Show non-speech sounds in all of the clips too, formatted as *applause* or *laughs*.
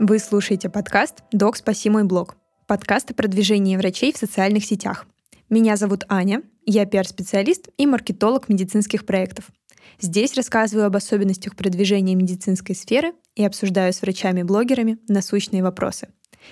Вы слушаете подкаст «Док, спаси мой блог». Подкаст о продвижении врачей в социальных сетях. Меня зовут Аня, я пиар-специалист и маркетолог медицинских проектов. Здесь рассказываю об особенностях продвижения медицинской сферы и обсуждаю с врачами-блогерами насущные вопросы.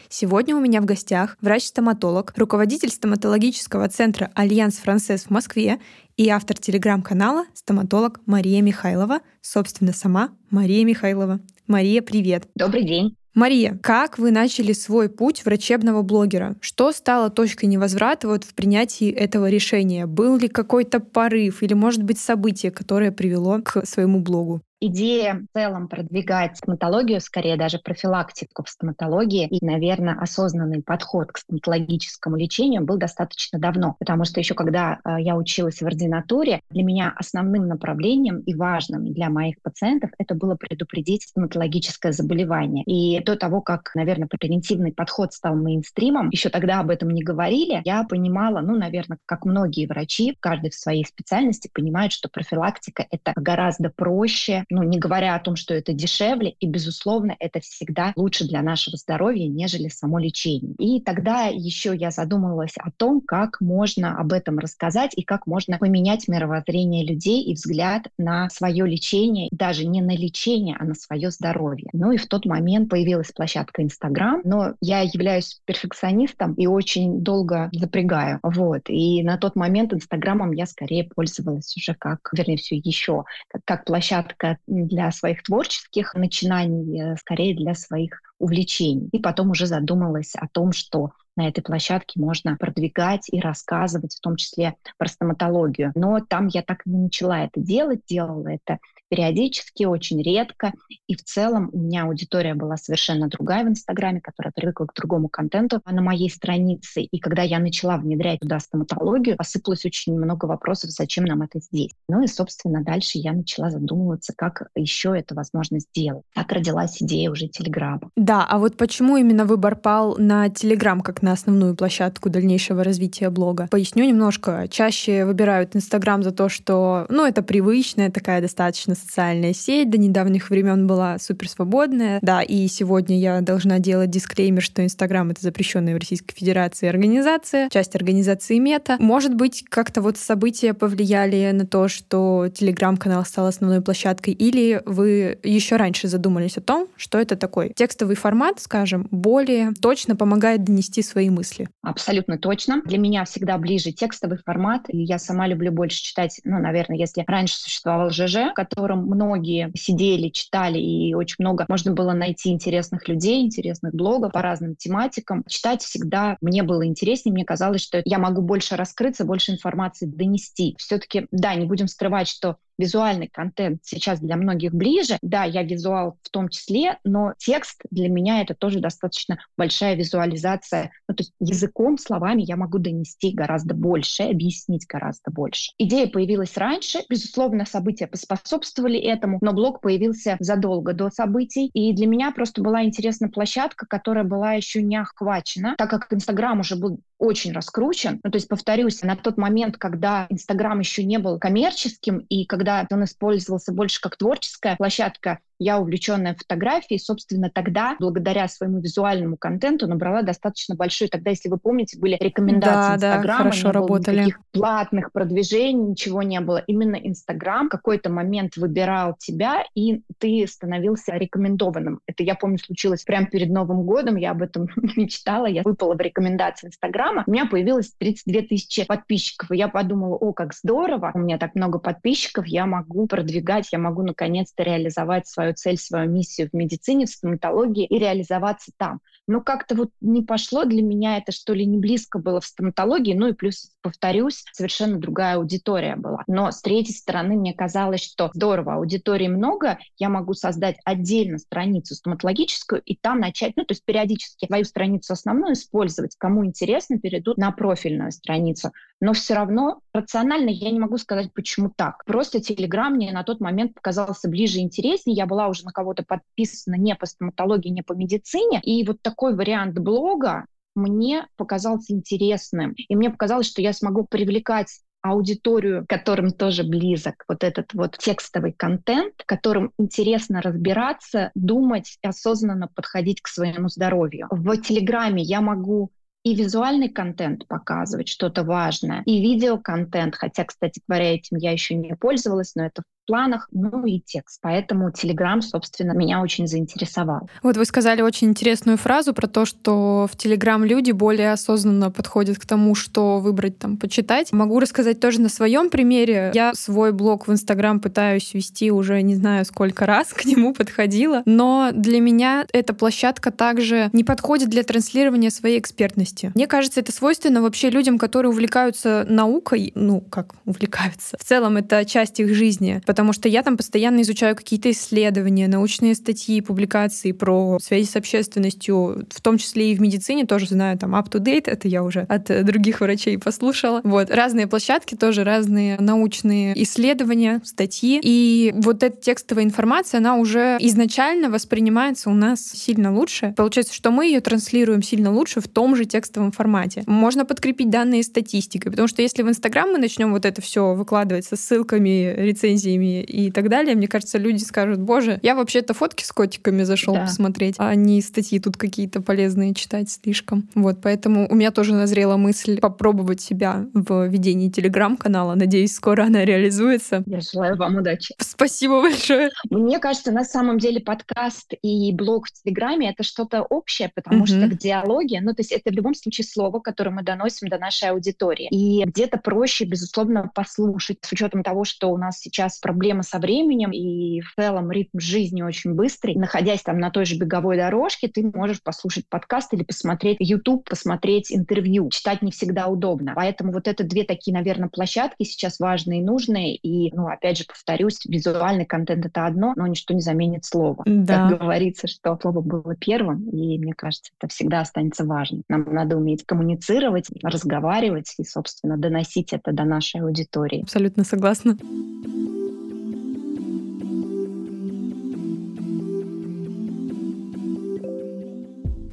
Сегодня у меня в гостях врач-стоматолог, руководитель стоматологического центра «Альянс Францесс» в Москве и автор телеграм-канала стоматолог Мария Михайлова, собственно, сама Мария Михайлова. Мария, привет. Добрый день. Мария, как вы начали свой путь врачебного блогера? Что стало точкой невозврата вот в принятии этого решения? Был ли какой-то порыв или, может быть, событие, которое привело к своему блогу? Идея в целом продвигать стоматологию, скорее даже профилактику в стоматологии и, наверное, осознанный подход к стоматологическому лечению был достаточно давно, потому что еще когда э, я училась в ординатуре, для меня основным направлением и важным для моих пациентов это было предупредить стоматологическое заболевание. И до того, как, наверное, превентивный подход стал мейнстримом, еще тогда об этом не говорили, я понимала, ну, наверное, как многие врачи, каждый в своей специальности понимает, что профилактика это гораздо проще, ну, не говоря о том, что это дешевле, и, безусловно, это всегда лучше для нашего здоровья, нежели само лечение. И тогда еще я задумывалась о том, как можно об этом рассказать и как можно поменять мировоззрение людей и взгляд на свое лечение, даже не на лечение, а на свое здоровье. Ну и в тот момент появилась площадка Инстаграм, но я являюсь перфекционистом и очень долго запрягаю. Вот. И на тот момент Инстаграмом я скорее пользовалась уже как, вернее, все еще, как, как площадка для своих творческих начинаний, э, скорее для своих увлечений. И потом уже задумалась о том, что на этой площадке можно продвигать и рассказывать, в том числе про стоматологию. Но там я так и не начала это делать, делала это периодически, очень редко. И в целом у меня аудитория была совершенно другая в Инстаграме, которая привыкла к другому контенту на моей странице. И когда я начала внедрять туда стоматологию, посыпалось очень много вопросов, зачем нам это здесь. Ну и, собственно, дальше я начала задумываться, как еще это возможно сделать. Так родилась идея уже Телеграма. Да, а вот почему именно выбор пал на Телеграм как на основную площадку дальнейшего развития блога? Поясню немножко. Чаще выбирают Инстаграм за то, что, ну, это привычная такая достаточно социальная сеть, до недавних времен была супер свободная. Да, и сегодня я должна делать дисклеймер, что Инстаграм — это запрещенная в Российской Федерации организация, часть организации Мета. Может быть, как-то вот события повлияли на то, что Телеграм-канал стал основной площадкой, или вы еще раньше задумались о том, что это такой текстовый формат, скажем, более точно помогает донести свои мысли? Абсолютно точно. Для меня всегда ближе текстовый формат, и я сама люблю больше читать, ну, наверное, если раньше существовал ЖЖ, который котором многие сидели, читали, и очень много можно было найти интересных людей, интересных блогов по разным тематикам. Читать всегда мне было интереснее, мне казалось, что я могу больше раскрыться, больше информации донести. Все-таки, да, не будем скрывать, что визуальный контент сейчас для многих ближе. Да, я визуал в том числе, но текст для меня это тоже достаточно большая визуализация. Ну, то есть языком, словами я могу донести гораздо больше, объяснить гораздо больше. Идея появилась раньше, безусловно, события поспособствовали этому, но блог появился задолго до событий, и для меня просто была интересна площадка, которая была еще не охвачена, так как Инстаграм уже был очень раскручен. Ну, то есть, повторюсь, на тот момент, когда Инстаграм еще не был коммерческим, и когда он использовался больше как творческая площадка, я увлеченная фотографией, собственно, тогда, благодаря своему визуальному контенту, набрала достаточно большой. Тогда, если вы помните, были рекомендации да, Инстаграма, да, хорошо не работали. никаких платных продвижений, ничего не было. Именно Инстаграм в какой-то момент выбирал тебя, и ты становился рекомендованным. Это, я помню, случилось прямо перед Новым годом, я об этом *laughs* мечтала, я выпала в рекомендации Инстаграма, у меня появилось 32 тысячи подписчиков, и я подумала, о, как здорово, у меня так много подписчиков, я могу продвигать, я могу наконец-то реализовать свою свою цель, свою миссию в медицине, в стоматологии и реализоваться там. Но как-то вот не пошло для меня это, что ли, не близко было в стоматологии, ну и плюс, повторюсь, совершенно другая аудитория была. Но с третьей стороны мне казалось, что здорово, аудитории много, я могу создать отдельно страницу стоматологическую и там начать, ну то есть периодически свою страницу основную использовать. Кому интересно, перейдут на профильную страницу. Но все равно рационально я не могу сказать, почему так. Просто Телеграм мне на тот момент показался ближе и интереснее. Я была уже на кого-то подписана не по стоматологии, не по медицине. И вот такой вариант блога мне показался интересным. И мне показалось, что я смогу привлекать аудиторию, которым тоже близок вот этот вот текстовый контент, которым интересно разбираться, думать и осознанно подходить к своему здоровью. В Телеграме я могу и визуальный контент показывать, что-то важное, и видеоконтент, хотя, кстати говоря, этим я еще не пользовалась, но это планах, ну и текст. Поэтому Telegram, собственно, меня очень заинтересовал. Вот вы сказали очень интересную фразу про то, что в Telegram люди более осознанно подходят к тому, что выбрать там почитать. Могу рассказать тоже на своем примере. Я свой блог в Instagram пытаюсь вести уже не знаю сколько раз, *laughs* к нему подходила, но для меня эта площадка также не подходит для транслирования своей экспертности. Мне кажется, это свойственно вообще людям, которые увлекаются наукой, ну, как увлекаются. В целом, это часть их жизни потому что я там постоянно изучаю какие-то исследования, научные статьи, публикации про связи с общественностью, в том числе и в медицине тоже знаю, там up-to-date, это я уже от других врачей послушала. Вот, разные площадки, тоже разные научные исследования, статьи. И вот эта текстовая информация, она уже изначально воспринимается у нас сильно лучше. Получается, что мы ее транслируем сильно лучше в том же текстовом формате. Можно подкрепить данные статистикой, потому что если в Инстаграм мы начнем вот это все выкладывать со ссылками, рецензиями котиками и так далее, мне кажется, люди скажут, боже, я вообще-то фотки с котиками зашел да. посмотреть, а не статьи тут какие-то полезные читать слишком. Вот, поэтому у меня тоже назрела мысль попробовать себя в ведении телеграм-канала. Надеюсь, скоро она реализуется. Я желаю вам удачи. Спасибо большое. Мне кажется, на самом деле подкаст и блог в Телеграме — это что-то общее, потому угу. что к диалоге, ну, то есть это в любом случае слово, которое мы доносим до нашей аудитории. И где-то проще, безусловно, послушать, с учетом того, что у нас сейчас проблемы проблема со временем, и в целом ритм жизни очень быстрый. Находясь там на той же беговой дорожке, ты можешь послушать подкаст или посмотреть YouTube, посмотреть интервью. Читать не всегда удобно. Поэтому вот это две такие, наверное, площадки сейчас важные и нужные. И, ну, опять же, повторюсь, визуальный контент — это одно, но ничто не заменит слово. Да. Как говорится, что слово было первым, и мне кажется, это всегда останется важным. Нам надо уметь коммуницировать, разговаривать и, собственно, доносить это до нашей аудитории. Абсолютно согласна.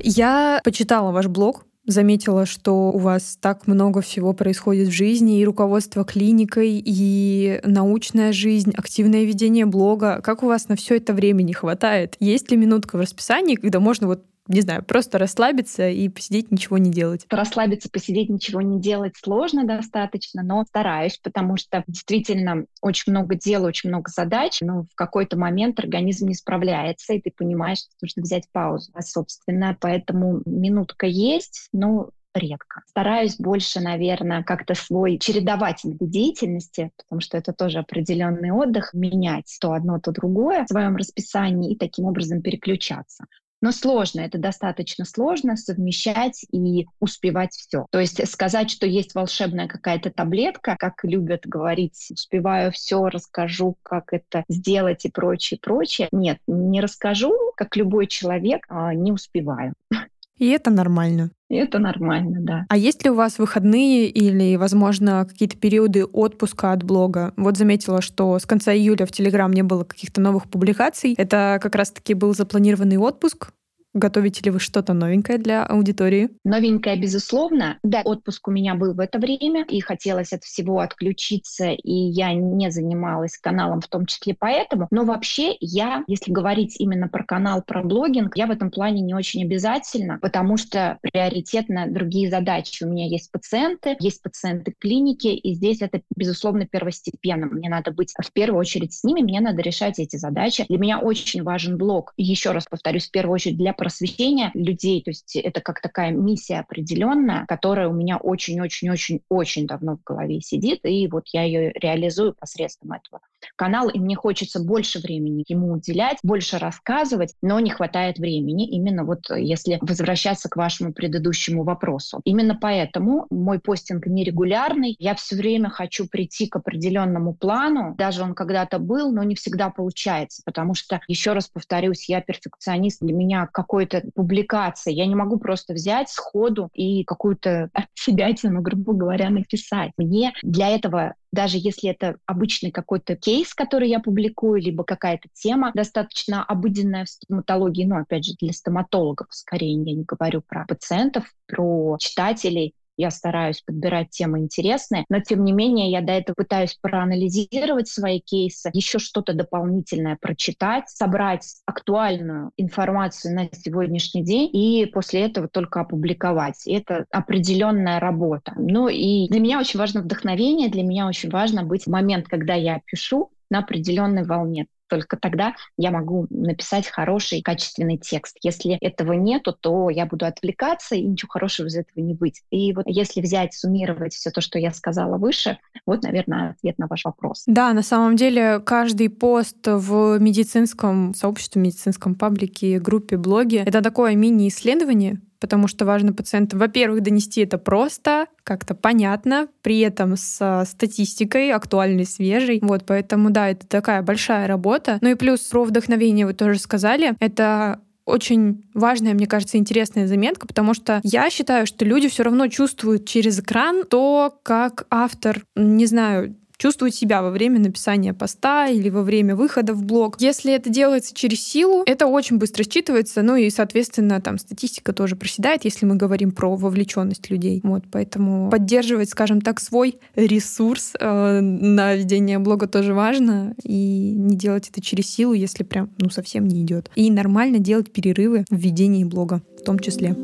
Я почитала ваш блог, заметила, что у вас так много всего происходит в жизни, и руководство клиникой, и научная жизнь, активное ведение блога. Как у вас на все это времени хватает? Есть ли минутка в расписании, когда можно вот не знаю, просто расслабиться и посидеть, ничего не делать? Расслабиться, посидеть, ничего не делать сложно достаточно, но стараюсь, потому что действительно очень много дел, очень много задач, но в какой-то момент организм не справляется, и ты понимаешь, что нужно взять паузу. А, собственно, поэтому минутка есть, но редко. Стараюсь больше, наверное, как-то свой чередователь деятельности, потому что это тоже определенный отдых, менять то одно, то другое в своем расписании и таким образом переключаться. Но сложно, это достаточно сложно совмещать и успевать все. То есть сказать, что есть волшебная какая-то таблетка, как любят говорить, успеваю все, расскажу, как это сделать и прочее, прочее. Нет, не расскажу, как любой человек, а не успеваю. *laughs* И это нормально. И это нормально, да. А есть ли у вас выходные или, возможно, какие-то периоды отпуска от блога? Вот заметила, что с конца июля в Телеграм не было каких-то новых публикаций. Это как раз-таки был запланированный отпуск. Готовите ли вы что-то новенькое для аудитории? Новенькое, безусловно. Да, отпуск у меня был в это время, и хотелось от всего отключиться, и я не занималась каналом в том числе поэтому. Но вообще я, если говорить именно про канал, про блогинг, я в этом плане не очень обязательно, потому что приоритетно другие задачи. У меня есть пациенты, есть пациенты клиники, и здесь это, безусловно, первостепенно. Мне надо быть в первую очередь с ними, мне надо решать эти задачи. Для меня очень важен блог. Еще раз повторюсь, в первую очередь для просвещения людей. То есть это как такая миссия определенная, которая у меня очень-очень-очень-очень давно в голове сидит, и вот я ее реализую посредством этого канала, и мне хочется больше времени ему уделять, больше рассказывать, но не хватает времени. Именно вот если возвращаться к вашему предыдущему вопросу. Именно поэтому мой постинг нерегулярный. Я все время хочу прийти к определенному плану. Даже он когда-то был, но не всегда получается, потому что, еще раз повторюсь, я перфекционист. Для меня как какой-то публикации. Я не могу просто взять сходу и какую-то себятину, грубо говоря, написать. Мне для этого даже если это обычный какой-то кейс, который я публикую, либо какая-то тема достаточно обыденная в стоматологии, ну, опять же, для стоматологов скорее, я не говорю про пациентов, про читателей, я стараюсь подбирать темы интересные, но тем не менее я до этого пытаюсь проанализировать свои кейсы, еще что-то дополнительное прочитать, собрать актуальную информацию на сегодняшний день и после этого только опубликовать. Это определенная работа. Ну и для меня очень важно вдохновение, для меня очень важно быть в момент, когда я пишу, на определенной волне. Только тогда я могу написать хороший, качественный текст. Если этого нету, то я буду отвлекаться, и ничего хорошего из этого не выйдет. И вот если взять, суммировать все то, что я сказала выше, вот, наверное, ответ на ваш вопрос. Да, на самом деле каждый пост в медицинском сообществе, медицинском паблике, группе, блоге — это такое мини-исследование, потому что важно пациентам, во-первых, донести это просто, как-то понятно, при этом с статистикой актуальной, свежей. Вот, поэтому, да, это такая большая работа. Ну и плюс про вдохновение вы тоже сказали. Это очень важная, мне кажется, интересная заметка, потому что я считаю, что люди все равно чувствуют через экран то, как автор, не знаю, чувствовать себя во время написания поста или во время выхода в блог. Если это делается через силу, это очень быстро считывается, ну и, соответственно, там статистика тоже проседает, если мы говорим про вовлеченность людей. Вот, поэтому поддерживать, скажем так, свой ресурс э, на ведение блога тоже важно, и не делать это через силу, если прям, ну, совсем не идет. И нормально делать перерывы в ведении блога в том числе.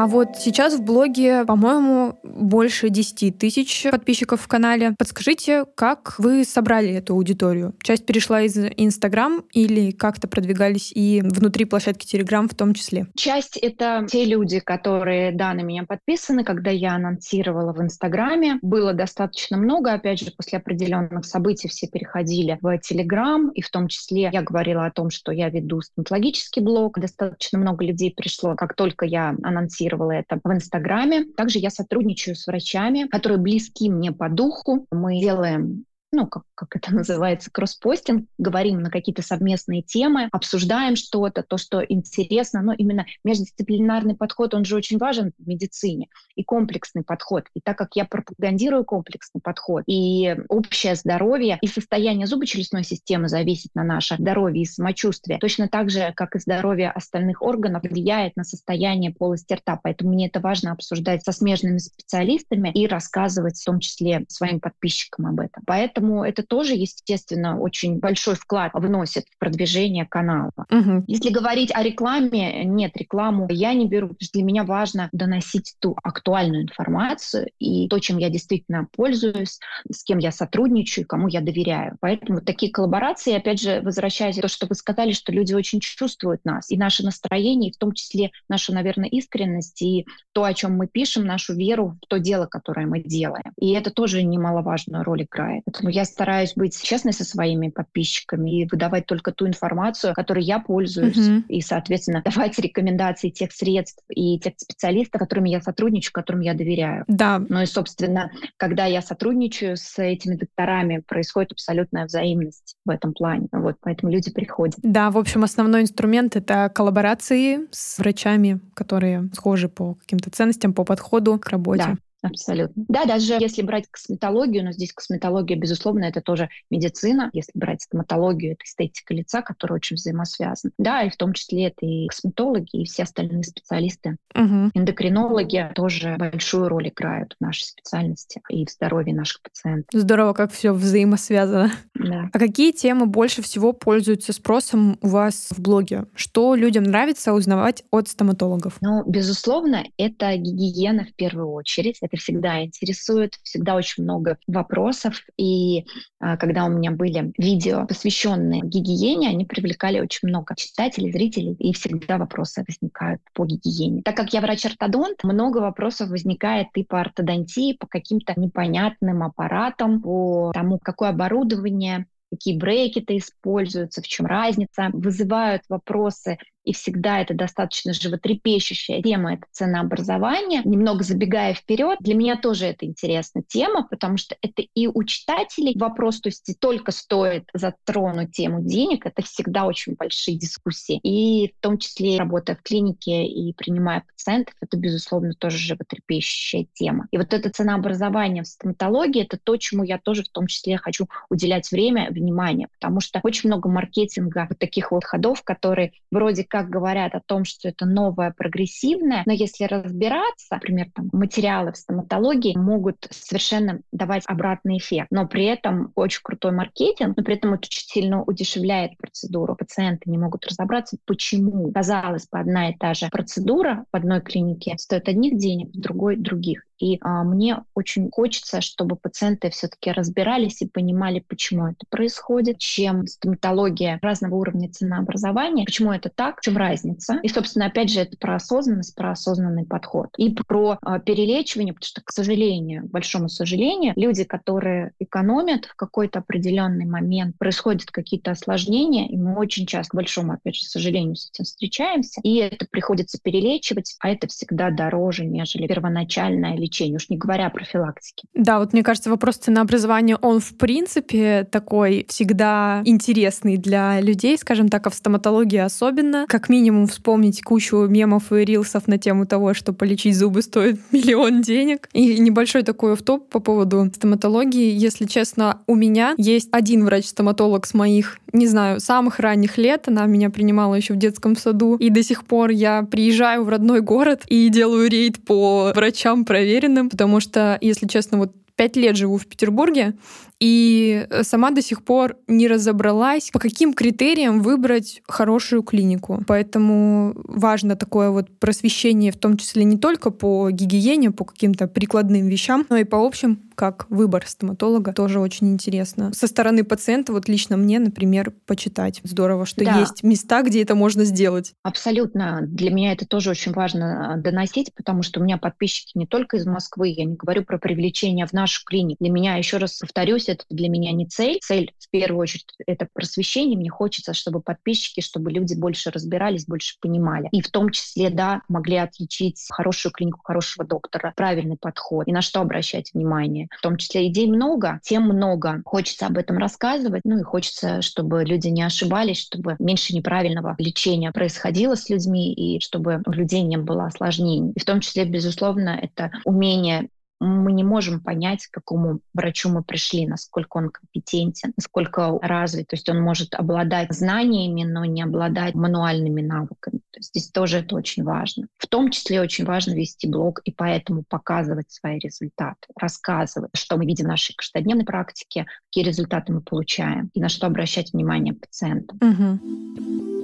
А вот сейчас в блоге, по-моему, больше 10 тысяч подписчиков в канале. Подскажите, как вы собрали эту аудиторию? Часть перешла из Инстаграм или как-то продвигались и внутри площадки Телеграм в том числе? Часть — это те люди, которые, да, на меня подписаны. Когда я анонсировала в Инстаграме, было достаточно много. Опять же, после определенных событий все переходили в Телеграм, и в том числе я говорила о том, что я веду стоматологический блог. Достаточно много людей пришло, как только я анонсировала это в Инстаграме. Также я сотрудничаю с врачами, которые близки мне по духу. Мы делаем ну, как, как это *laughs* называется, кросспостинг, говорим на какие-то совместные темы, обсуждаем что-то, то, что интересно, но именно междисциплинарный подход, он же очень важен в медицине, и комплексный подход. И так как я пропагандирую комплексный подход, и общее здоровье, и состояние зубочелюстной системы зависит на наше здоровье и самочувствие, точно так же, как и здоровье остальных органов влияет на состояние полости рта. Поэтому мне это важно обсуждать со смежными специалистами и рассказывать в том числе своим подписчикам об этом. Поэтому Поэтому это тоже, естественно, очень большой вклад вносит в продвижение канала. Угу. Если говорить о рекламе, нет, рекламу я не беру, потому что для меня важно доносить ту актуальную информацию и то, чем я действительно пользуюсь, с кем я сотрудничаю, кому я доверяю. Поэтому такие коллаборации, опять же, возвращаясь к то, что вы сказали, что люди очень чувствуют нас, и наше настроение, и в том числе нашу, наверное, искренность, и то, о чем мы пишем, нашу веру в то дело, которое мы делаем. И это тоже немаловажную роль играет. Поэтому я стараюсь быть честной со своими подписчиками и выдавать только ту информацию, которой я пользуюсь, mm-hmm. и, соответственно, *laughs* давать рекомендации тех средств и тех специалистов, которыми я сотрудничаю, которым я доверяю. Да. Ну и, собственно, когда я сотрудничаю с этими докторами, происходит абсолютная взаимность в этом плане. Вот, поэтому люди приходят. Да, в общем, основной инструмент — это коллаборации с врачами, которые схожи по каким-то ценностям, по подходу к работе. Да. Абсолютно. Да, даже если брать косметологию, но здесь косметология, безусловно, это тоже медицина. Если брать стоматологию, это эстетика лица, которая очень взаимосвязана. Да, и в том числе это и косметологи, и все остальные специалисты. Угу. Эндокринологи тоже большую роль играют в нашей специальности и в здоровье наших пациентов. Здорово, как все взаимосвязано. Да. А какие темы больше всего пользуются спросом у вас в блоге? Что людям нравится узнавать от стоматологов? Ну, безусловно, это гигиена в первую очередь это всегда интересует, всегда очень много вопросов. И а, когда у меня были видео, посвященные гигиене, они привлекали очень много читателей, зрителей, и всегда вопросы возникают по гигиене. Так как я врач-ортодонт, много вопросов возникает и по ортодонтии, по каким-то непонятным аппаратам, по тому, какое оборудование какие брекеты используются, в чем разница, вызывают вопросы и всегда это достаточно животрепещущая тема, это ценообразование. Немного забегая вперед, для меня тоже это интересная тема, потому что это и у читателей вопрос, то есть только стоит затронуть тему денег, это всегда очень большие дискуссии. И в том числе работая в клинике и принимая пациентов, это, безусловно, тоже животрепещущая тема. И вот это ценообразование в стоматологии, это то, чему я тоже в том числе хочу уделять время, внимание, потому что очень много маркетинга вот таких вот ходов, которые вроде как говорят о том, что это новое, прогрессивное, но если разбираться, например, там, материалы в стоматологии могут совершенно давать обратный эффект, но при этом очень крутой маркетинг, но при этом это очень сильно удешевляет процедуру. Пациенты не могут разобраться, почему. Казалось бы, одна и та же процедура в одной клинике стоит одних денег, в другой — других. И а, мне очень хочется, чтобы пациенты все-таки разбирались и понимали, почему это происходит, чем стоматология разного уровня ценообразования, почему это так, в чем разница. И, собственно, опять же, это про осознанность, про осознанный подход. И про а, перелечивание, потому что, к сожалению, к большому сожалению, люди, которые экономят в какой-то определенный момент, происходят какие-то осложнения, и мы очень часто, к большому, опять же, сожалению, с этим встречаемся, и это приходится перелечивать, а это всегда дороже, нежели первоначальное лечения, уж не говоря о профилактике. Да, вот мне кажется, вопрос ценообразования, он в принципе такой всегда интересный для людей, скажем так, а в стоматологии особенно. Как минимум вспомнить кучу мемов и рилсов на тему того, что полечить зубы стоит *laughs* миллион денег. И небольшой такой автоп по поводу стоматологии. Если честно, у меня есть один врач-стоматолог с моих, не знаю, самых ранних лет. Она меня принимала еще в детском саду. И до сих пор я приезжаю в родной город и делаю рейд по врачам проверить уверенным, потому что, если честно, вот пять лет живу в Петербурге, и сама до сих пор не разобралась, по каким критериям выбрать хорошую клинику. Поэтому важно такое вот просвещение, в том числе не только по гигиене, по каким-то прикладным вещам, но и по общим как выбор стоматолога, тоже очень интересно. Со стороны пациента, вот лично мне, например, почитать. Здорово, что да. есть места, где это можно сделать. Абсолютно. Для меня это тоже очень важно а, доносить, потому что у меня подписчики не только из Москвы, я не говорю про привлечение в нашу клинику. Для меня, еще раз повторюсь, это для меня не цель. Цель, в первую очередь, это просвещение. Мне хочется, чтобы подписчики, чтобы люди больше разбирались, больше понимали. И в том числе, да, могли отличить хорошую клинику, хорошего доктора, правильный подход и на что обращать внимание в том числе идей много, тем много. Хочется об этом рассказывать, ну и хочется, чтобы люди не ошибались, чтобы меньше неправильного лечения происходило с людьми и чтобы у людей не было осложнений. И в том числе, безусловно, это умение мы не можем понять, к какому врачу мы пришли, насколько он компетентен, насколько развит. То есть он может обладать знаниями, но не обладать мануальными навыками. То есть здесь тоже это очень важно. В том числе очень важно вести блог и поэтому показывать свои результаты, рассказывать, что мы видим в нашей каждодневной практике, какие результаты мы получаем и на что обращать внимание пациентам. Угу.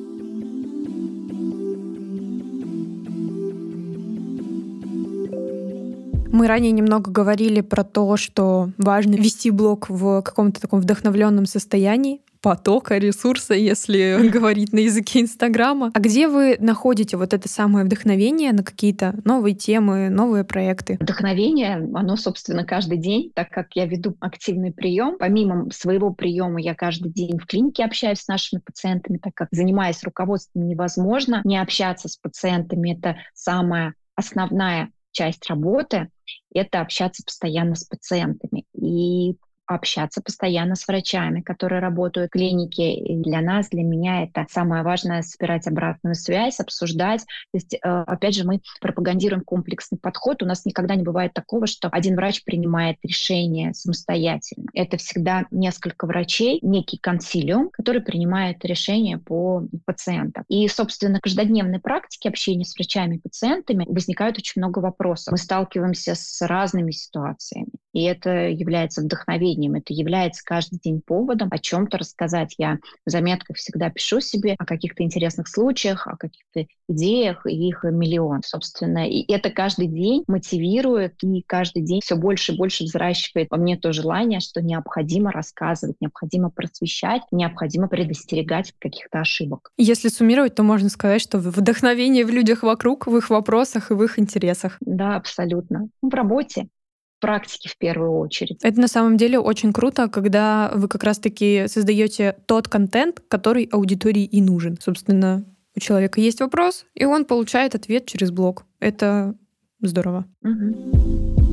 Мы ранее немного говорили про то, что важно вести блог в каком-то таком вдохновленном состоянии, потока ресурса, если *laughs* говорить на языке Инстаграма. А где вы находите вот это самое вдохновение на какие-то новые темы, новые проекты? Вдохновение, оно, собственно, каждый день, так как я веду активный прием. Помимо своего приема я каждый день в клинике общаюсь с нашими пациентами, так как занимаясь руководством невозможно не общаться с пациентами. Это самая основная часть работы — это общаться постоянно с пациентами. И общаться постоянно с врачами, которые работают в клинике. И для нас, для меня это самое важное — собирать обратную связь, обсуждать. То есть, э, опять же, мы пропагандируем комплексный подход. У нас никогда не бывает такого, что один врач принимает решение самостоятельно. Это всегда несколько врачей, некий консилиум, который принимает решение по пациентам. И, собственно, в каждодневной практике общения с врачами и пациентами возникает очень много вопросов. Мы сталкиваемся с разными ситуациями. И это является вдохновением, это является каждый день поводом о чем-то рассказать. Я в заметках всегда пишу себе о каких-то интересных случаях, о каких-то идеях, и их миллион, собственно. И это каждый день мотивирует, и каждый день все больше и больше взращивает во мне то желание, что необходимо рассказывать, необходимо просвещать, необходимо предостерегать от каких-то ошибок. Если суммировать, то можно сказать, что вдохновение в людях вокруг, в их вопросах и в их интересах. Да, абсолютно. В работе практики в первую очередь. Это на самом деле очень круто, когда вы как раз-таки создаете тот контент, который аудитории и нужен. Собственно, у человека есть вопрос, и он получает ответ через блог. Это здорово. Угу.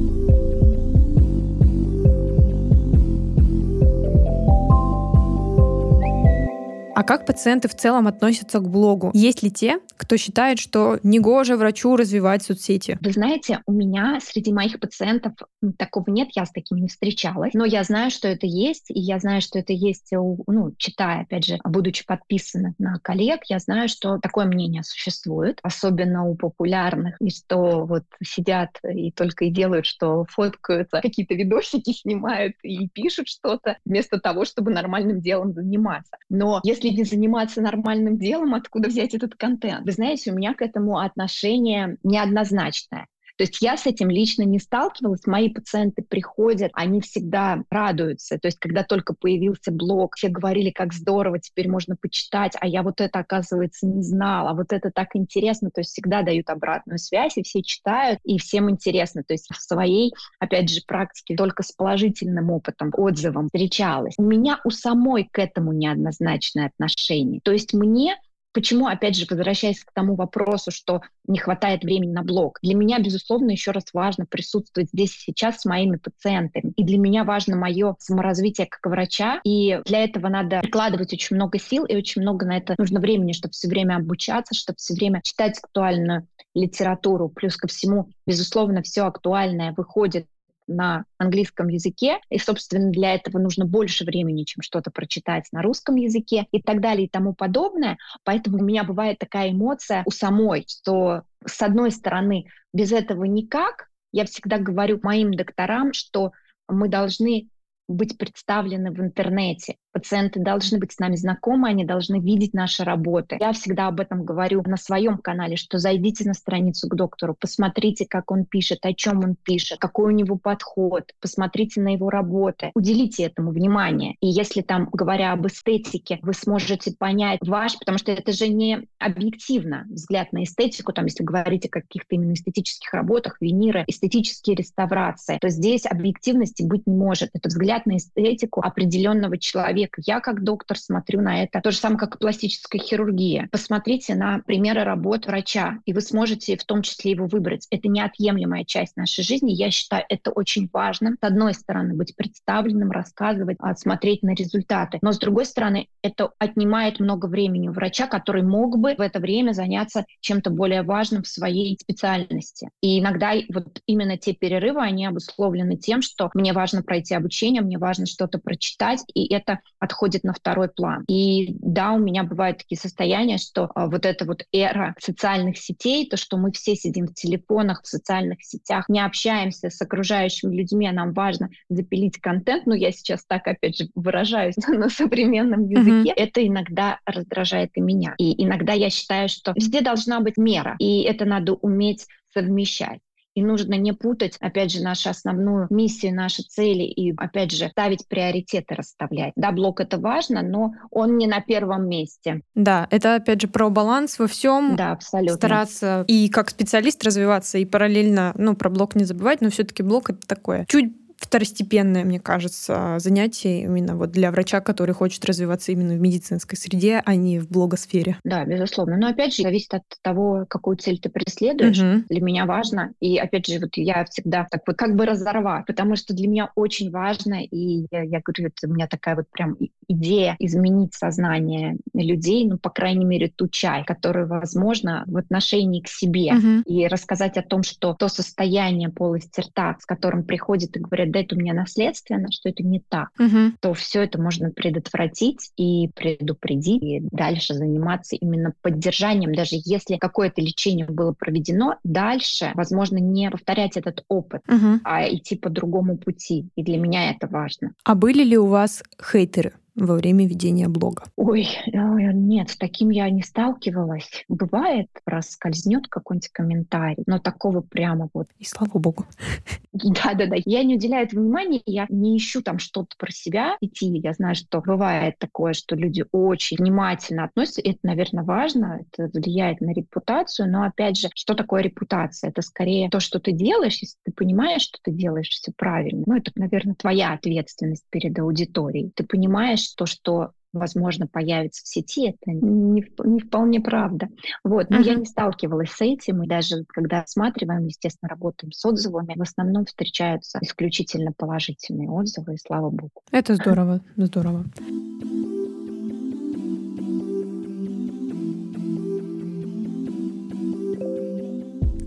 А как пациенты в целом относятся к блогу? Есть ли те, кто считает, что негоже врачу развивать соцсети? Вы знаете, у меня среди моих пациентов такого нет, я с такими не встречалась, но я знаю, что это есть, и я знаю, что это есть, ну, читая, опять же, будучи подписана на коллег, я знаю, что такое мнение существует, особенно у популярных, и что вот сидят и только и делают, что фоткаются, какие-то видосики снимают и пишут что-то, вместо того, чтобы нормальным делом заниматься. Но если не заниматься нормальным делом, откуда взять этот контент? Вы знаете, у меня к этому отношение неоднозначное. То есть я с этим лично не сталкивалась. Мои пациенты приходят, они всегда радуются. То есть когда только появился блог, все говорили, как здорово, теперь можно почитать, а я вот это, оказывается, не знала, а вот это так интересно. То есть всегда дают обратную связь, и все читают, и всем интересно. То есть в своей, опять же, практике только с положительным опытом, отзывом встречалась. У меня у самой к этому неоднозначное отношение. То есть мне Почему, опять же, возвращаясь к тому вопросу, что не хватает времени на блог, для меня, безусловно, еще раз важно присутствовать здесь и сейчас с моими пациентами. И для меня важно мое саморазвитие как врача, и для этого надо прикладывать очень много сил, и очень много на это нужно времени, чтобы все время обучаться, чтобы все время читать актуальную литературу. Плюс ко всему, безусловно, все актуальное выходит на английском языке, и, собственно, для этого нужно больше времени, чем что-то прочитать на русском языке и так далее и тому подобное. Поэтому у меня бывает такая эмоция у самой, что, с одной стороны, без этого никак, я всегда говорю моим докторам, что мы должны быть представлены в интернете. Пациенты должны быть с нами знакомы, они должны видеть наши работы. Я всегда об этом говорю на своем канале, что зайдите на страницу к доктору, посмотрите, как он пишет, о чем он пишет, какой у него подход, посмотрите на его работы, уделите этому внимание. И если там, говоря об эстетике, вы сможете понять ваш, потому что это же не объективно взгляд на эстетику, там, если говорить о каких-то именно эстетических работах, виниры, эстетические реставрации, то здесь объективности быть не может. Это взгляд на эстетику определенного человека, человека. Я как доктор смотрю на это. То же самое, как и пластическая хирургия. Посмотрите на примеры работ врача, и вы сможете в том числе его выбрать. Это неотъемлемая часть нашей жизни. Я считаю это очень важным. С одной стороны, быть представленным, рассказывать, а, смотреть на результаты. Но с другой стороны, это отнимает много времени у врача, который мог бы в это время заняться чем-то более важным в своей специальности. И иногда вот именно те перерывы, они обусловлены тем, что мне важно пройти обучение, мне важно что-то прочитать, и это отходит на второй план. И да, у меня бывают такие состояния, что а, вот эта вот эра социальных сетей, то, что мы все сидим в телефонах, в социальных сетях, не общаемся с окружающими людьми, а нам важно запилить контент, ну, я сейчас так, опять же, выражаюсь *laughs* на современном языке, mm-hmm. это иногда раздражает и меня. И иногда я считаю, что везде должна быть мера, и это надо уметь совмещать. И нужно не путать, опять же, нашу основную миссию, наши цели и, опять же, ставить приоритеты, расставлять. Да, блок это важно, но он не на первом месте. Да, это, опять же, про баланс во всем. Да, абсолютно. Стараться и как специалист развиваться, и параллельно, ну, про блок не забывать, но все-таки блок это такое чуть второстепенное, мне кажется, занятие именно вот для врача, который хочет развиваться именно в медицинской среде, а не в блогосфере. Да, безусловно. Но опять же, зависит от того, какую цель ты преследуешь. Угу. Для меня важно. И опять же, вот я всегда так вот как бы разорвать, потому что для меня очень важно, и я, я говорю, это у меня такая вот прям идея изменить сознание людей, ну, по крайней мере, ту часть, которая, возможно, в отношении к себе. Угу. И рассказать о том, что то состояние полости рта, с которым приходит и говорят, да, это у меня наследственно, что это не так, угу. то все это можно предотвратить и предупредить, и дальше заниматься именно поддержанием, даже если какое-то лечение было проведено, дальше, возможно, не повторять этот опыт, угу. а идти по другому пути. И для меня это важно. А были ли у вас хейтеры? Во время ведения блога? Ой, нет, с таким я не сталкивалась. Бывает, проскользнет какой-нибудь комментарий, но такого прямо вот. И слава богу. *laughs* Да-да-да, я не уделяю этого внимания, я не ищу там что-то про себя идти. Я знаю, что бывает такое, что люди очень внимательно относятся, это, наверное, важно, это влияет на репутацию, но, опять же, что такое репутация? Это скорее то, что ты делаешь, если ты понимаешь, что ты делаешь все правильно. Ну, это, наверное, твоя ответственность перед аудиторией. Ты понимаешь, то, что возможно, появится в сети, это не, не вполне правда. Вот. Но uh-huh. я не сталкивалась с этим, и даже когда осматриваем, естественно, работаем с отзывами, в основном встречаются исключительно положительные отзывы, и слава богу. Это здорово, здорово.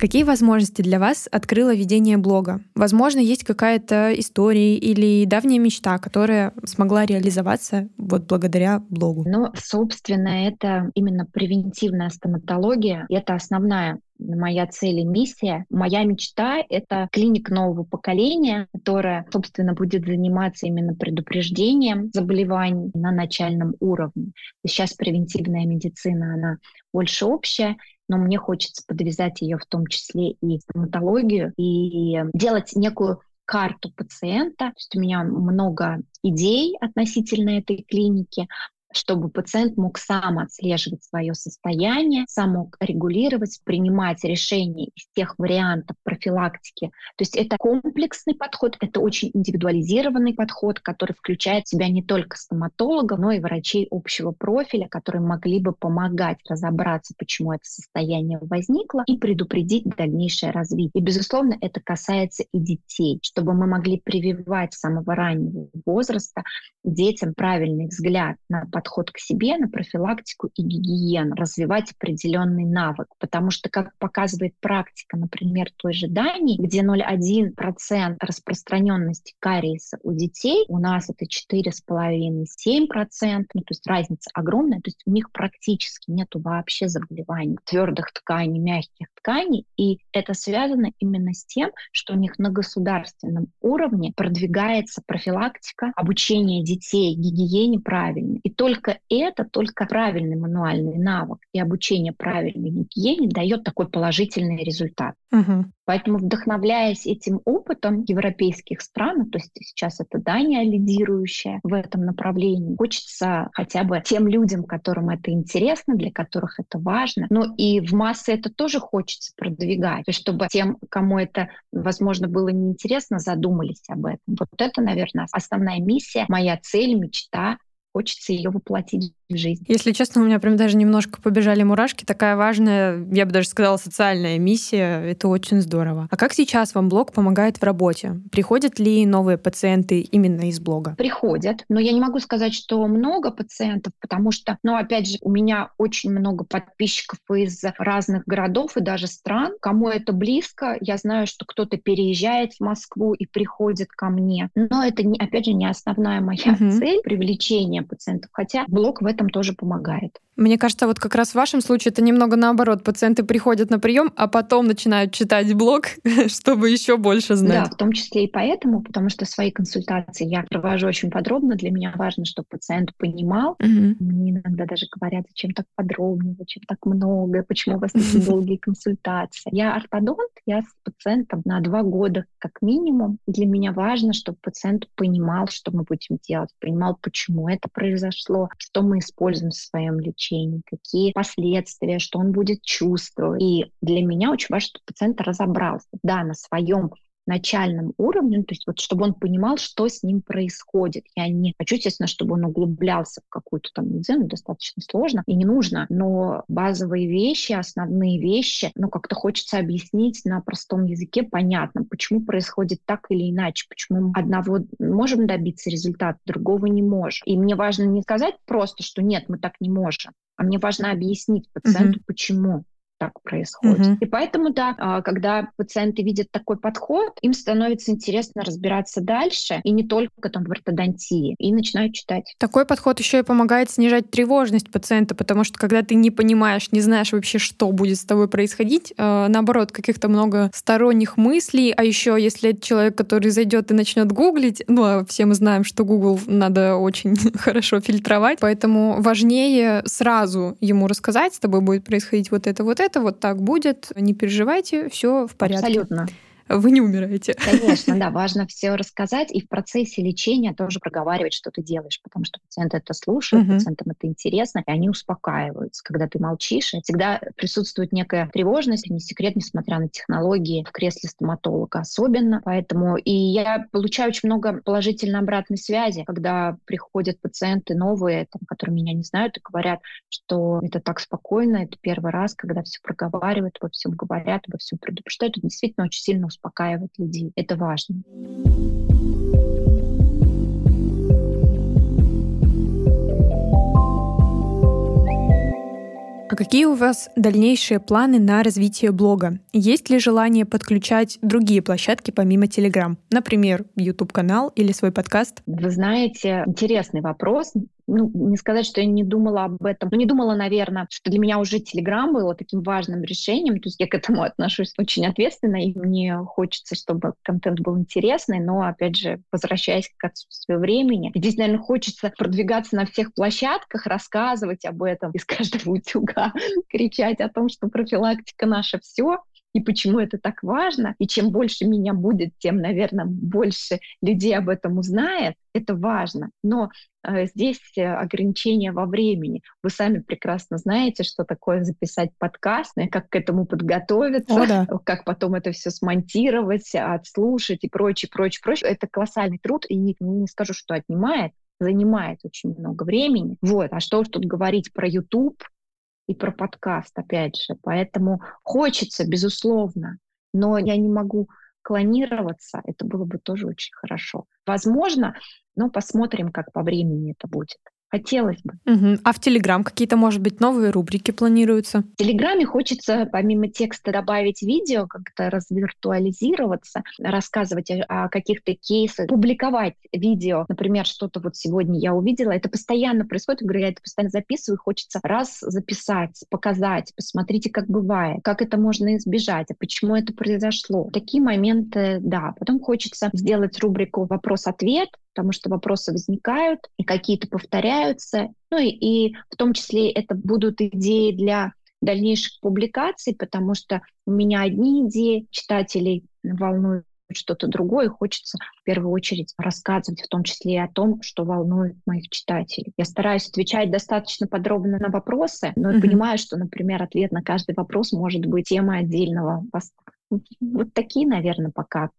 Какие возможности для вас открыло ведение блога? Возможно, есть какая-то история или давняя мечта, которая смогла реализоваться вот благодаря блогу? Ну, собственно, это именно превентивная стоматология. Это основная моя цель и миссия. Моя мечта — это клиник нового поколения, которая, собственно, будет заниматься именно предупреждением заболеваний на начальном уровне. Сейчас превентивная медицина, она больше общая, но мне хочется подвязать ее в том числе и стоматологию, и делать некую карту пациента. То есть у меня много идей относительно этой клиники, чтобы пациент мог сам отслеживать свое состояние, сам мог регулировать, принимать решения из тех вариантов профилактики. То есть это комплексный подход, это очень индивидуализированный подход, который включает в себя не только стоматологов, но и врачей общего профиля, которые могли бы помогать разобраться, почему это состояние возникло, и предупредить дальнейшее развитие. И, безусловно, это касается и детей, чтобы мы могли прививать с самого раннего возраста детям правильный взгляд на подход подход к себе, на профилактику и гигиену, развивать определенный навык. Потому что, как показывает практика, например, той же Дании, где 0,1% распространенности кариеса у детей, у нас это 4,5-7%, ну, то есть разница огромная, то есть у них практически нет вообще заболеваний твердых тканей, мягких тканей, и это связано именно с тем, что у них на государственном уровне продвигается профилактика, обучение детей гигиене правильной. И только только это, только правильный мануальный навык и обучение правильной гигиене дает такой положительный результат. Угу. Поэтому, вдохновляясь этим опытом европейских стран, то есть сейчас это Дания лидирующая в этом направлении, хочется хотя бы тем людям, которым это интересно, для которых это важно, но и в массы это тоже хочется продвигать, чтобы тем, кому это, возможно, было неинтересно, задумались об этом. Вот это, наверное, основная миссия, моя цель, мечта хочется ее воплотить в жизнь. Если честно, у меня прям даже немножко побежали мурашки. Такая важная, я бы даже сказала, социальная миссия. Это очень здорово. А как сейчас вам блог помогает в работе? Приходят ли новые пациенты именно из блога? Приходят, но я не могу сказать, что много пациентов, потому что, ну, опять же, у меня очень много подписчиков из разных городов и даже стран. Кому это близко, я знаю, что кто-то переезжает в Москву и приходит ко мне. Но это, опять же, не основная моя угу. цель привлечения пациентов, хотя блог в этом тоже помогает. Мне кажется, вот как раз в вашем случае это немного наоборот. Пациенты приходят на прием, а потом начинают читать блог, *laughs* чтобы еще больше знать. Да, в том числе и поэтому, потому что свои консультации я провожу очень подробно. Для меня важно, чтобы пациент понимал. Угу. Мне иногда даже говорят, зачем так подробно, зачем так много, почему у вас такие *laughs* долгие консультации. Я ортодонт, я с пациентом на два года как минимум. Для меня важно, чтобы пациент понимал, что мы будем делать, понимал, почему это произошло, что мы используем в своем лечении, какие последствия, что он будет чувствовать. И для меня очень важно, чтобы пациент разобрался, да, на своем начальном уровне, ну, то есть вот чтобы он понимал, что с ним происходит. Я не хочу, естественно, чтобы он углублялся в какую-то там медицину, достаточно сложно и не нужно, но базовые вещи, основные вещи, ну, как-то хочется объяснить на простом языке, понятно, почему происходит так или иначе, почему одного можем добиться результата, другого не можем. И мне важно не сказать просто, что нет, мы так не можем, а мне важно объяснить пациенту, mm-hmm. почему так происходит. Угу. И поэтому, да, а, когда пациенты видят такой подход, им становится интересно разбираться дальше, и не только там в ортодонтии, и начинают читать. Такой подход еще и помогает снижать тревожность пациента, потому что когда ты не понимаешь, не знаешь вообще, что будет с тобой происходить, а, наоборот, каких-то много сторонних мыслей, а еще если это человек, который зайдет и начнет гуглить, ну, а все мы знаем, что Google надо очень *laughs* хорошо фильтровать, поэтому важнее сразу ему рассказать, с тобой будет происходить вот это, вот это, вот так будет, не переживайте, все в порядке. Абсолютно. Вы не умираете. Конечно, да, важно все рассказать и в процессе лечения тоже проговаривать, что ты делаешь, потому что пациенты это слушают, угу. пациентам это интересно, и они успокаиваются. Когда ты молчишь, всегда присутствует некая тревожность, не секрет, несмотря на технологии в кресле стоматолога особенно. Поэтому и я получаю очень много положительной обратной связи, когда приходят пациенты новые, там, которые меня не знают, и говорят, что это так спокойно, это первый раз, когда все проговаривают, обо всем говорят, обо всем предупреждают. Это действительно очень сильно успокаивать людей. Это важно. А какие у вас дальнейшие планы на развитие блога? Есть ли желание подключать другие площадки помимо Telegram? Например, YouTube-канал или свой подкаст? Вы знаете, интересный вопрос ну, не сказать, что я не думала об этом. Но не думала, наверное, что для меня уже Телеграм было таким важным решением. То есть я к этому *laughs* отношусь очень ответственно, и мне хочется, чтобы контент был интересный, но, опять же, возвращаясь к отсутствию времени, здесь, наверное, хочется продвигаться на всех площадках, рассказывать об этом *laughs* из каждого утюга, кричать о том, что профилактика наша все, и почему это так важно. И чем больше меня будет, тем, наверное, больше людей об этом узнает. Это важно. Но э, здесь э, ограничения во времени. Вы сами прекрасно знаете, что такое записать подкаст, как к этому подготовиться, О, да. как потом это все смонтировать, отслушать и прочее, прочее, прочее. Это колоссальный труд, и не, не скажу, что отнимает, занимает очень много времени. Вот. А что тут говорить про YouTube, и про подкаст, опять же. Поэтому хочется, безусловно, но я не могу клонироваться, это было бы тоже очень хорошо. Возможно, но посмотрим, как по времени это будет. Хотелось бы. Угу. А в Телеграм какие-то, может быть, новые рубрики планируются? В Телеграме хочется помимо текста добавить видео, как-то развиртуализироваться, рассказывать о, о каких-то кейсах, публиковать видео. Например, что-то вот сегодня я увидела. Это постоянно происходит. Я говорю, я это постоянно записываю. Хочется раз записать, показать, посмотрите, как бывает, как это можно избежать, а почему это произошло. Такие моменты, да. Потом хочется сделать рубрику «Вопрос-ответ», потому что вопросы возникают, и какие-то повторяются. Ну и, и в том числе это будут идеи для дальнейших публикаций, потому что у меня одни идеи, читателей волнуют что-то другое, хочется в первую очередь рассказывать в том числе и о том, что волнует моих читателей. Я стараюсь отвечать достаточно подробно на вопросы, но mm-hmm. понимаю, что, например, ответ на каждый вопрос может быть темой отдельного поста. Вот такие, наверное, пока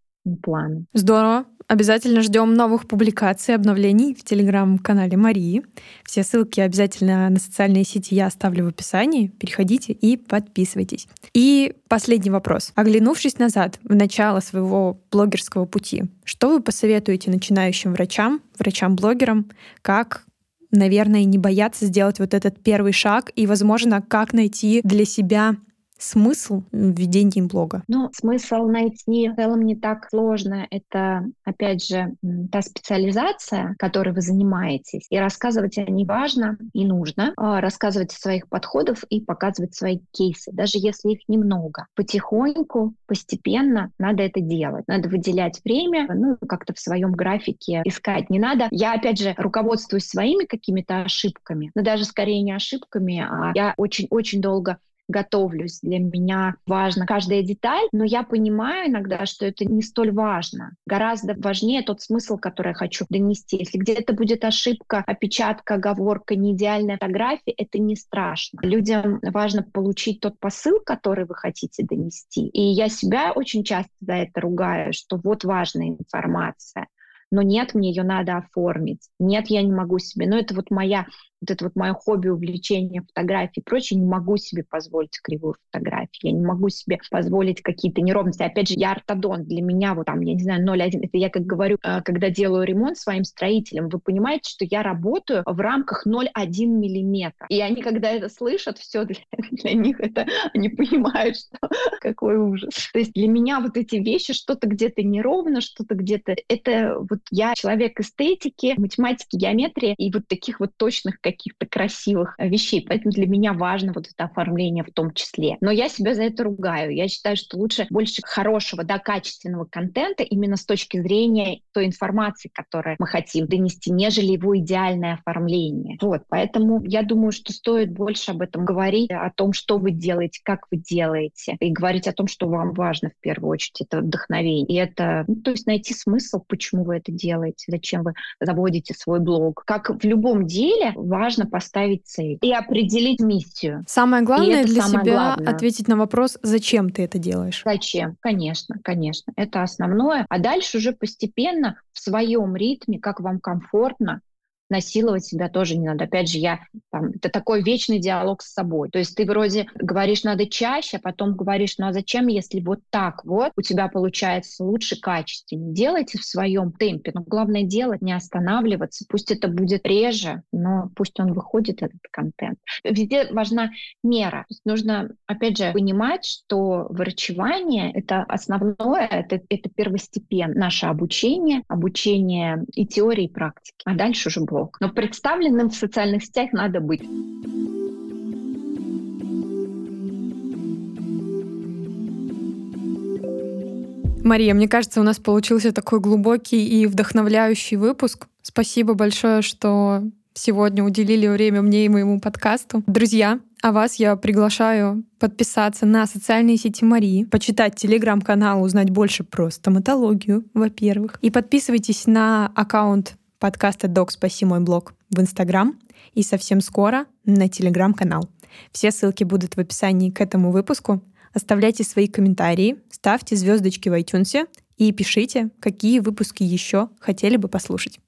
планы. Здорово. Обязательно ждем новых публикаций, обновлений в телеграм-канале Марии. Все ссылки обязательно на социальные сети я оставлю в описании. Переходите и подписывайтесь. И последний вопрос. Оглянувшись назад, в начало своего блогерского пути, что вы посоветуете начинающим врачам, врачам-блогерам, как наверное, не бояться сделать вот этот первый шаг и, возможно, как найти для себя смысл введения блога? Ну, смысл найти в целом не так сложно. Это, опять же, та специализация, которой вы занимаетесь. И рассказывать о ней важно и нужно. А, рассказывать о своих подходах и показывать свои кейсы, даже если их немного. Потихоньку, постепенно надо это делать. Надо выделять время, ну, как-то в своем графике искать. Не надо. Я, опять же, руководствуюсь своими какими-то ошибками, но даже скорее не ошибками, а я очень-очень долго готовлюсь. Для меня важна каждая деталь, но я понимаю иногда, что это не столь важно. Гораздо важнее тот смысл, который я хочу донести. Если где-то будет ошибка, опечатка, оговорка, не идеальная фотография, это не страшно. Людям важно получить тот посыл, который вы хотите донести. И я себя очень часто за это ругаю, что вот важная информация но нет, мне ее надо оформить, нет, я не могу себе, но это вот моя вот это вот мое хобби, увлечение фотографией и прочее, не могу себе позволить кривую фотографию, я не могу себе позволить какие-то неровности. Опять же, я ортодонт, для меня вот там, я не знаю, 0,1, это я как говорю, э, когда делаю ремонт своим строителям, вы понимаете, что я работаю в рамках 0,1 миллиметра. И они, когда это слышат, все для, *laughs* для них это, они понимают, что *laughs* какой ужас. То есть для меня вот эти вещи, что-то где-то неровно, что-то где-то, это вот я человек эстетики, математики, геометрии и вот таких вот точных каких-то красивых вещей. Поэтому для меня важно вот это оформление в том числе. Но я себя за это ругаю. Я считаю, что лучше больше хорошего, да, качественного контента именно с точки зрения той информации, которую мы хотим донести, нежели его идеальное оформление. Вот, поэтому я думаю, что стоит больше об этом говорить, о том, что вы делаете, как вы делаете, и говорить о том, что вам важно в первую очередь, это вдохновение. И это, ну, то есть найти смысл, почему вы это делаете, зачем вы заводите свой блог. Как в любом деле, важно поставить цель и определить миссию. Самое главное для себя главное. ответить на вопрос, зачем ты это делаешь. Зачем? Конечно, конечно. Это основное. А дальше уже постепенно в своем ритме, как вам комфортно, насиловать себя тоже не надо. Опять же, я там, это такой вечный диалог с собой. То есть ты вроде говоришь, надо чаще, а потом говоришь, ну а зачем, если вот так вот у тебя получается лучше, качественнее. Делайте в своем темпе. Но главное делать, не останавливаться. Пусть это будет реже, но пусть он выходит, этот контент. Везде важна мера. Нужно, опять же, понимать, что врачевание — это основное, это, это первостепенно. Наше обучение, обучение и теории, и практики. А дальше уже будет блог. Но представленным в социальных сетях надо быть. Мария, мне кажется, у нас получился такой глубокий и вдохновляющий выпуск. Спасибо большое, что сегодня уделили время мне и моему подкасту. Друзья, а вас я приглашаю подписаться на социальные сети Марии, почитать телеграм-канал, узнать больше про стоматологию, во-первых. И подписывайтесь на аккаунт подкаста «Док, спаси мой блог» в Инстаграм и совсем скоро на Телеграм-канал. Все ссылки будут в описании к этому выпуску. Оставляйте свои комментарии, ставьте звездочки в iTunes и пишите, какие выпуски еще хотели бы послушать.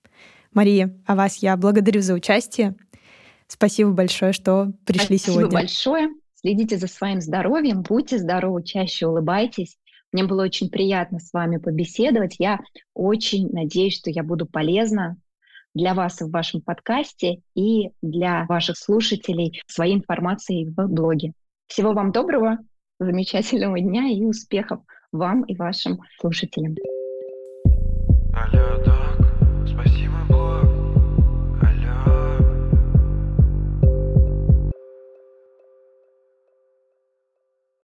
Мария, а вас я благодарю за участие. Спасибо большое, что пришли Спасибо сегодня. Спасибо большое. Следите за своим здоровьем, будьте здоровы, чаще улыбайтесь. Мне было очень приятно с вами побеседовать. Я очень надеюсь, что я буду полезна для вас в вашем подкасте и для ваших слушателей своей информацией в блоге. Всего вам доброго, замечательного дня и успехов вам и вашим слушателям. Алло,